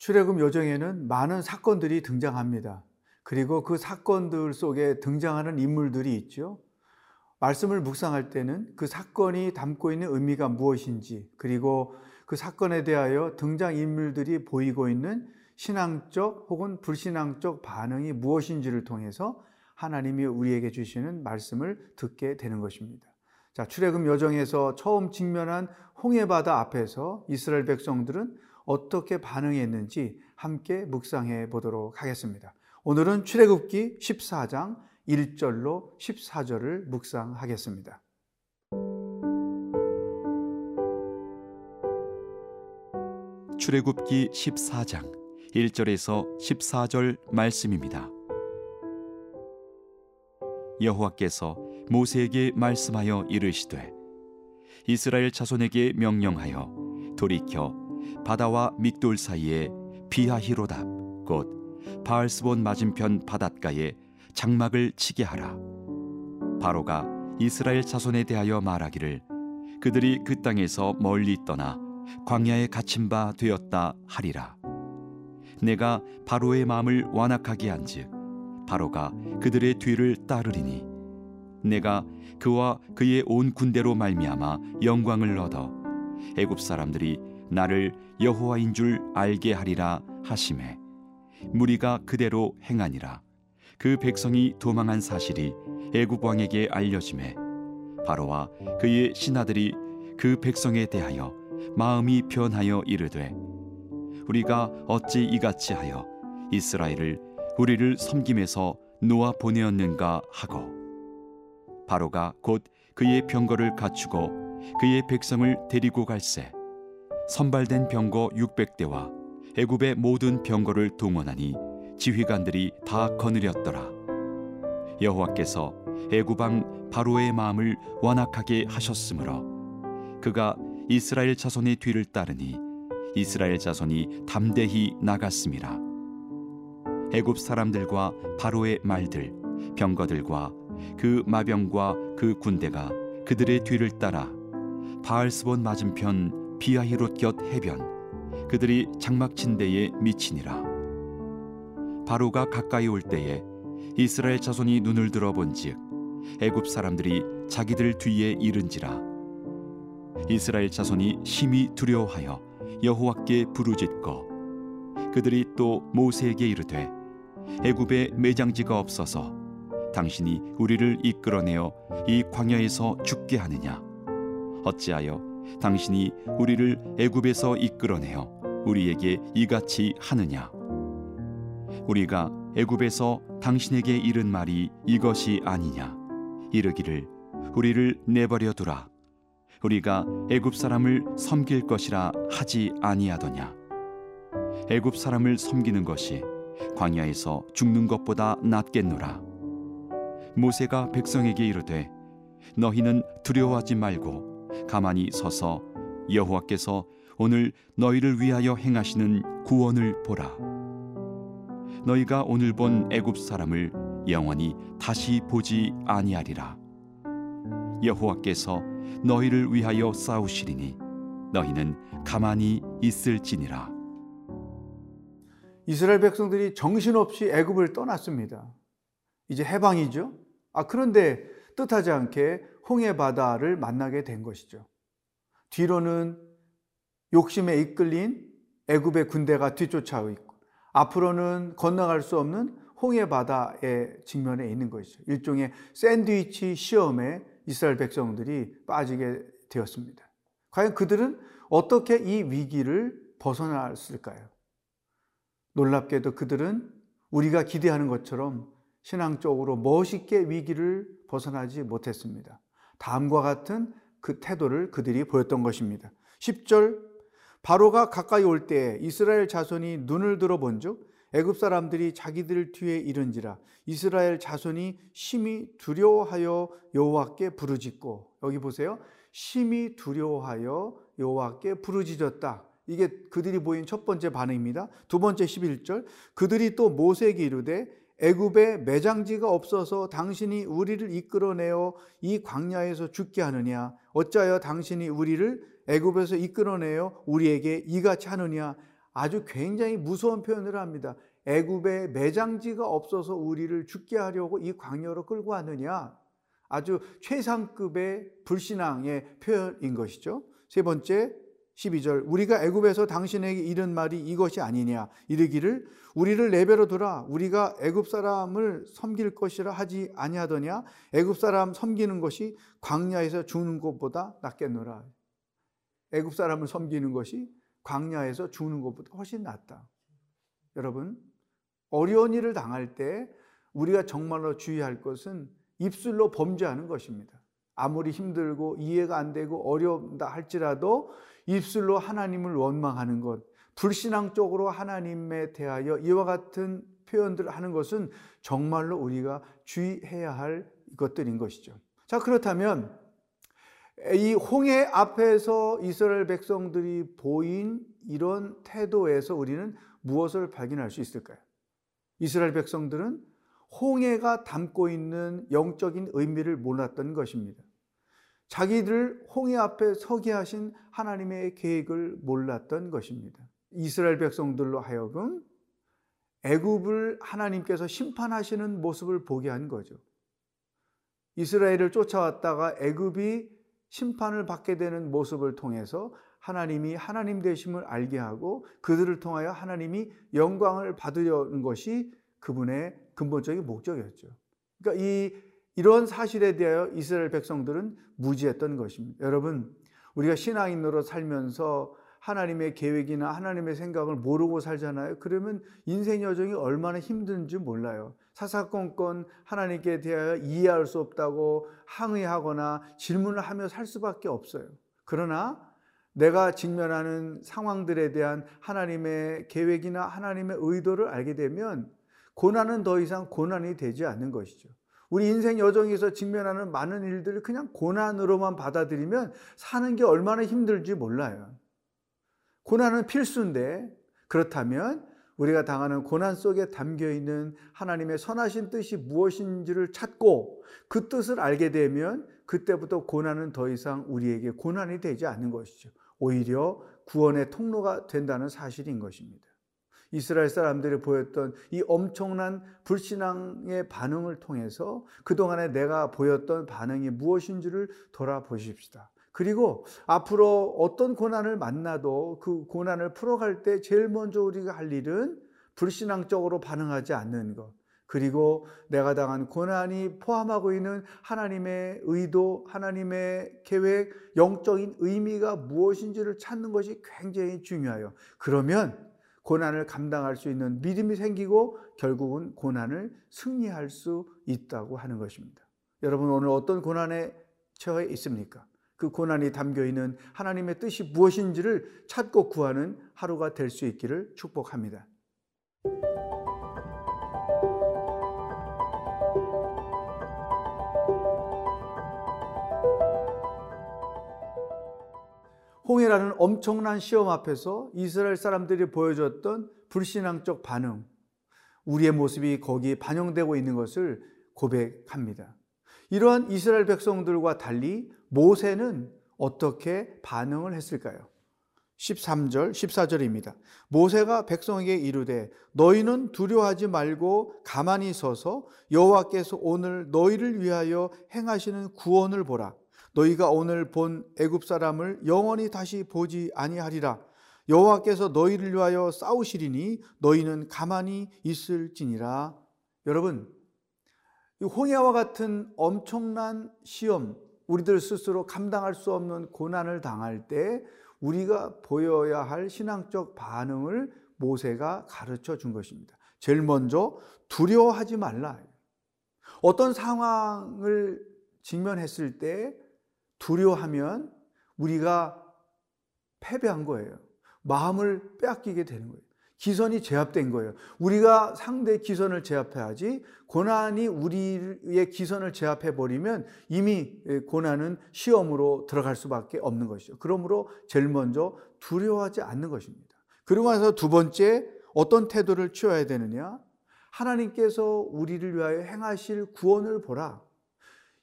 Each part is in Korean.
출애굽 여정에는 많은 사건들이 등장합니다. 그리고 그 사건들 속에 등장하는 인물들이 있죠. 말씀을 묵상할 때는 그 사건이 담고 있는 의미가 무엇인지, 그리고 그 사건에 대하여 등장 인물들이 보이고 있는 신앙적 혹은 불신앙적 반응이 무엇인지를 통해서 하나님이 우리에게 주시는 말씀을 듣게 되는 것입니다. 자, 출애굽 여정에서 처음 직면한 홍해 바다 앞에서 이스라엘 백성들은 어떻게 반응했는지 함께 묵상해 보도록 하겠습니다. 오늘은 출애굽기 14장 1절로 14절을 묵상하겠습니다. 출애굽기 14장 1절에서 14절 말씀입니다. 여호와께서 모세에게 말씀하여 이르시되 이스라엘 자손에게 명령하여 돌이켜 바다와 믹돌 사이에 비하히로답 곧 바알스본 맞은편 바닷가에 장막을 치게 하라. 바로가 이스라엘 자손에 대하여 말하기를 그들이 그 땅에서 멀리 떠나 광야에 갇힌 바 되었다 하리라. 내가 바로의 마음을 완악하게 한즉 바로가 그들의 뒤를 따르리니 내가 그와 그의 온 군대로 말미암아 영광을 얻어 애굽 사람들이 나를 여호와인 줄 알게 하리라 하심에 무리가 그대로 행하니라. 그 백성이 도망한 사실이 애굽 왕에게 알려짐에 바로와 그의 신하들이 그 백성에 대하여 마음이 변하여 이르되 우리가 어찌 이같이 하여 이스라엘을 우리를 섬김에서 놓아 보내었는가 하고 바로가 곧 그의 병거를 갖추고 그의 백성을 데리고 갈새 선발된 병거 600대와 애굽의 모든 병거를 동원하니 지휘관들이 다 거느렸더라. 여호와께서 애굽왕 바로의 마음을 완악하게 하셨으므로 그가 이스라엘 자손의 뒤를 따르니 이스라엘 자손이 담대히 나갔습니다. 애굽 사람들과 바로의 말들 병거들과 그 마병과 그 군대가 그들의 뒤를 따라 바알스본 맞은편 비아히롯 곁 해변 그들이 장막 친 데에 미치니라. 바로가 가까이 올 때에 이스라엘 자손이 눈을 들어본즉 애굽 사람들이 자기들 뒤에 이른지라. 이스라엘 자손이 심히 두려워하여 여호와께 부르짖고 그들이 또 모세에게 이르되 애굽에 매장지가 없어서 당신이 우리를 이끌어내어 이 광야에서 죽게 하느냐? 어찌하여 당신이 우리를 애굽에서 이끌어내어 우리에게 이같이 하느냐? 우리가 애굽에서 당신에게 이른 말이 이것이 아니냐? 이르기를 우리를 내버려 두라. 우리가 애굽 사람을 섬길 것이라 하지 아니하더냐? 애굽 사람을 섬기는 것이 광야에서 죽는 것보다 낫겠노라? 모세가 백성에게 이르되 너희는 두려워하지 말고 가만히 서서 여호와께서 오늘 너희를 위하여 행하시는 구원을 보라 너희가 오늘 본 애굽 사람을 영원히 다시 보지 아니하리라 여호와께서 너희를 위하여 싸우시리니 너희는 가만히 있을지니라 이스라엘 백성들이 정신없이 애굽을 떠났습니다. 이제 해방이죠. 아 그런데 뜻하지 않게 홍해 바다를 만나게 된 것이죠. 뒤로는 욕심에 이끌린 애굽의 군대가 뒤쫓아오고 있고 앞으로는 건너갈 수 없는 홍해 바다의 직면에 있는 것이죠. 일종의 샌드위치 시험에 이스라엘 백성들이 빠지게 되었습니다. 과연 그들은 어떻게 이 위기를 벗어났을까요? 놀랍게도 그들은 우리가 기대하는 것처럼 신앙적으로 멋있게 위기를 벗어나지 못했습니다. 다음과 같은 그 태도를 그들이 보였던 것입니다. 10절 바로가 가까이 올때 이스라엘 자손이 눈을 들어 본즉 애굽 사람들이 자기들 뒤에 이른지라 이스라엘 자손이 심히 두려워하여 여호와께 부르짖고 여기 보세요. 심히 두려워하여 여호와께 부르짖었다. 이게 그들이 보인 첫 번째 반응입니다. 두 번째 11절 그들이 또 모세에게 이르되 애굽에 매장지가 없어서 당신이 우리를 이끌어내어 이 광야에서 죽게 하느냐 어찌하여 당신이 우리를 애굽에서 이끌어내어 우리에게 이같이 하느냐 아주 굉장히 무서운 표현을 합니다. 애굽에 매장지가 없어서 우리를 죽게 하려고 이 광야로 끌고 왔느냐? 아주 최상급의 불신앙의 표현인 것이죠. 세 번째 12절 우리가 애굽에서 당신에게 이른 말이 이것이 아니냐? 이르기를 우리를 내배로 두라. 우리가 애굽 사람을 섬길 것이라 하지 아니하더냐? 애굽 사람 섬기는 것이 광야에서 죽는 것보다 낫겠노라. 애굽 사람을 섬기는 것이 광야에서 죽는 것보다 훨씬 낫다. 여러분 어려운 일을 당할 때 우리가 정말로 주의할 것은 입술로 범죄하는 것입니다. 아무리 힘들고 이해가 안 되고 어렵다 할지라도 입술로 하나님을 원망하는 것, 불신앙적으로 하나님에 대하여 이와 같은 표현들을 하는 것은 정말로 우리가 주의해야 할 것들인 것이죠. 자, 그렇다면 이 홍해 앞에서 이스라엘 백성들이 보인 이런 태도에서 우리는 무엇을 발견할 수 있을까요? 이스라엘 백성들은 홍해가 담고 있는 영적인 의미를 몰랐던 것입니다. 자기들 홍해 앞에 서게 하신 하나님의 계획을 몰랐던 것입니다. 이스라엘 백성들로 하여금 애굽을 하나님께서 심판하시는 모습을 보게 한 거죠. 이스라엘을 쫓아왔다가 애굽이 심판을 받게 되는 모습을 통해서 하나님이 하나님 되심을 알게 하고 그들을 통하여 하나님이 영광을 받으려는 것이 그분의 근본적인 목적이었죠. 그러니까 이 이런 사실에 대하여 이스라엘 백성들은 무지했던 것입니다. 여러분, 우리가 신앙인으로 살면서 하나님의 계획이나 하나님의 생각을 모르고 살잖아요. 그러면 인생 여정이 얼마나 힘든지 몰라요. 사사건건 하나님께 대하여 이해할 수 없다고 항의하거나 질문을 하며 살 수밖에 없어요. 그러나 내가 직면하는 상황들에 대한 하나님의 계획이나 하나님의 의도를 알게 되면 고난은 더 이상 고난이 되지 않는 것이죠. 우리 인생 여정에서 직면하는 많은 일들을 그냥 고난으로만 받아들이면 사는 게 얼마나 힘들지 몰라요. 고난은 필수인데 그렇다면 우리가 당하는 고난 속에 담겨 있는 하나님의 선하신 뜻이 무엇인지를 찾고 그 뜻을 알게 되면 그때부터 고난은 더 이상 우리에게 고난이 되지 않는 것이죠. 오히려 구원의 통로가 된다는 사실인 것입니다. 이스라엘 사람들이 보였던 이 엄청난 불신앙의 반응을 통해서 그동안에 내가 보였던 반응이 무엇인지를 돌아보십시다. 그리고 앞으로 어떤 고난을 만나도 그 고난을 풀어갈 때 제일 먼저 우리가 할 일은 불신앙적으로 반응하지 않는 것. 그리고 내가 당한 고난이 포함하고 있는 하나님의 의도, 하나님의 계획, 영적인 의미가 무엇인지를 찾는 것이 굉장히 중요해요. 그러면 고난을 감당할 수 있는 믿음이 생기고 결국은 고난을 승리할 수 있다고 하는 것입니다. 여러분 오늘 어떤 고난에 처해 있습니까? 그 고난이 담겨 있는 하나님의 뜻이 무엇인지를 찾고 구하는 하루가 될 수 있기를 축복합니다. 홍해라는 엄청난 시험 앞에서 이스라엘 사람들이 보여줬던 불신앙적 반응, 우리의 모습이 거기에 반영되고 있는 것을 고백합니다. 이러한 이스라엘 백성들과 달리 모세는 어떻게 반응을 했을까요? 13절, 14절입니다. 모세가 백성에게 이르되 너희는 두려워하지 말고 가만히 서서 여호와께서 오늘 너희를 위하여 행하시는 구원을 보라. 너희가 오늘 본 애굽 사람을 영원히 다시 보지 아니하리라. 여호와께서 너희를 위하여 싸우시리니 너희는 가만히 있을지니라. 여러분, 홍해와 같은 엄청난 시험, 우리들 스스로 감당할 수 없는 고난을 당할 때 우리가 보여야 할 신앙적 반응을 모세가 가르쳐 준 것입니다. 제일 먼저 두려워하지 말라. 어떤 상황을 직면했을 때 두려워하면 우리가 패배한 거예요. 마음을 빼앗기게 되는 거예요. 기선이 제압된 거예요. 우리가 상대 기선을 제압해야지 고난이 우리의 기선을 제압해 버리면 이미 고난은 시험으로 들어갈 수밖에 없는 것이죠. 그러므로 제일 먼저 두려워하지 않는 것입니다. 그리고 나서 두 번째 어떤 태도를 취해야 되느냐? 하나님께서 우리를 위하여 행하실 구원을 보라.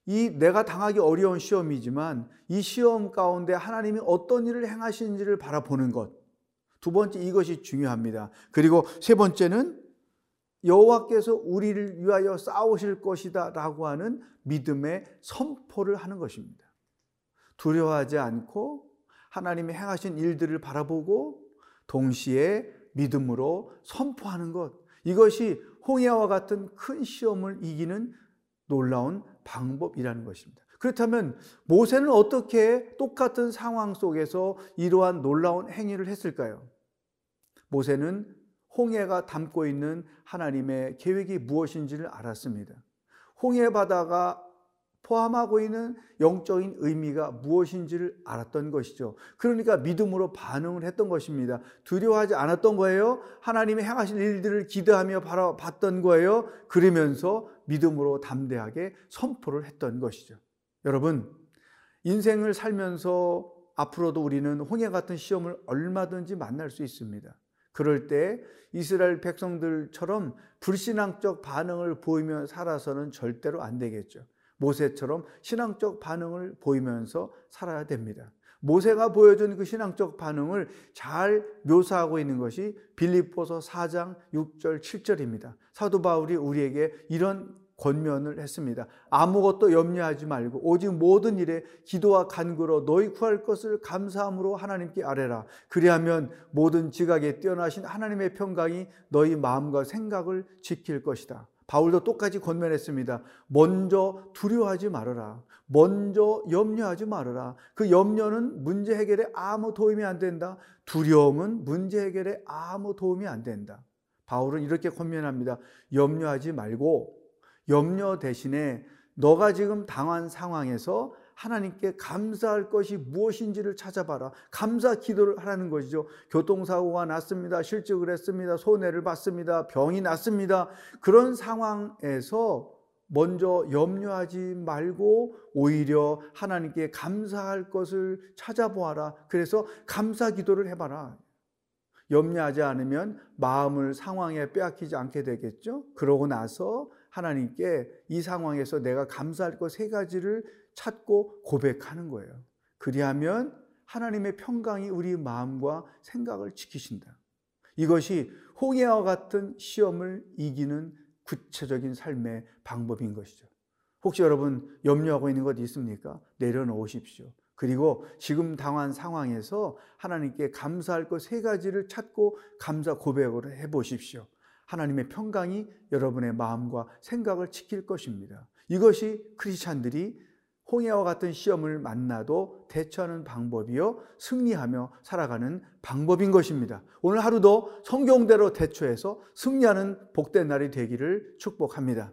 이 내가 당하기 어려운 시험이지만 이 시험 가운데 하나님이 어떤 일을 행하시는지를 바라보는 것. 두 번째 이것이 중요합니다. 그리고 세 번째는 여호와께서 우리를 위하여 싸우실 것이다라고 하는 믿음의 선포를 하는 것입니다. 두려워하지 않고 하나님이 행하신 일들을 바라보고 동시에 믿음으로 선포하는 것. 이것이 홍해와 같은 큰 시험을 이기는 놀라운 방법이라는 것입니다. 그렇다면 모세는 어떻게 똑같은 상황 속에서 이러한 놀라운 행위를 했을까요? 모세는 홍해가 담고 있는 하나님의 계획이 무엇인지를 알았습니다. 홍해 바다가 포함하고 있는 영적인 의미가 무엇인지를 알았던 것이죠. 그러니까 믿음으로 반응을 했던 것입니다. 두려워하지 않았던 거예요. 하나님이 행하실 일들을 기대하며 바라봤던 거예요. 그러면서 믿음으로 담대하게 선포를 했던 것이죠. 여러분, 인생을 살면서 앞으로도 우리는 홍해 같은 시험을 얼마든지 만날 수 있습니다. 그럴 때 이스라엘 백성들처럼 불신앙적 반응을 보이며 살아서는 절대로 안 되겠죠. 모세처럼 신앙적 반응을 보이면서 살아야 됩니다. 모세가 보여준 그 신앙적 반응을 잘 묘사하고 있는 것이 빌립보서 4장 6절 7절입니다. 사도 바울이 우리에게 이런 권면을 했습니다. 아무것도 염려하지 말고 오직 모든 일에 기도와 간구로 너희 구할 것을 감사함으로 하나님께 아뢰라. 그리하면 모든 지각에 뛰어나신 하나님의 평강이 너희 마음과 생각을 지킬 것이다. 바울도 똑같이 권면했습니다. 먼저 두려워하지 말아라. 먼저 염려하지 말아라. 그 염려는 문제 해결에 아무 도움이 안 된다. 두려움은 문제 해결에 아무 도움이 안 된다. 바울은 이렇게 권면합니다. 염려하지 말고 염려 대신에 너가 지금 당한 상황에서 하나님께 감사할 것이 무엇인지를 찾아봐라. 감사 기도를 하라는 것이죠. 교통사고가 났습니다. 실직을 했습니다. 손해를 봤습니다. 병이 났습니다. 그런 상황에서 먼저 염려하지 말고 오히려 하나님께 감사할 것을 찾아보아라. 그래서 감사 기도를 해봐라. 염려하지 않으면 마음을 상황에 빼앗기지 않게 되겠죠. 그러고 나서 하나님께 이 상황에서 내가 감사할 것 세 가지를 찾고 고백하는 거예요. 그리하면 하나님의 평강이 우리 마음과 생각을 지키신다. 이것이 홍해와 같은 시험을 이기는 구체적인 삶의 방법인 것이죠. 혹시 여러분 염려하고 있는 것 있습니까? 내려놓으십시오. 그리고 지금 당한 상황에서 하나님께 감사할 것 세 가지를 찾고 감사 고백을 해 보십시오. 하나님의 평강이 여러분의 마음과 생각을 지킬 것입니다. 이것이 크리스찬들이 홍해와 같은 시험을 만나도 대처하는 방법이요. 승리하며 살아가는 방법인 것입니다. 오늘 하루도 성경대로 대처해서 승리하는 복된 날이 되기를 축복합니다.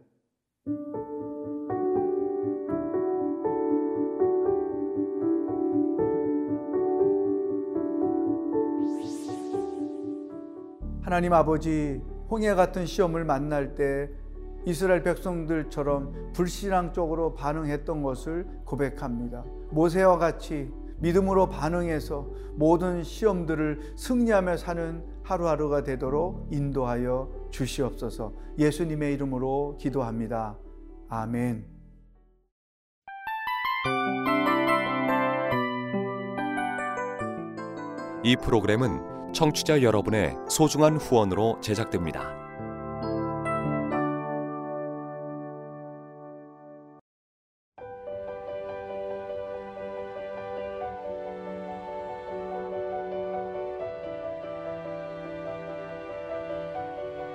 하나님 아버지 홍해 같은 시험을 만날 때 이스라엘 백성들처럼 불신앙적으로 반응했던 것을 고백합니다. 모세와 같이 믿음으로 반응해서 모든 시험들을 승리하며 사는 하루하루가 되도록 인도하여 주시옵소서 예수님의 이름으로 기도합니다. 아멘. 이 프로그램은 청취자 여러분의 소중한 후원으로 제작됩니다.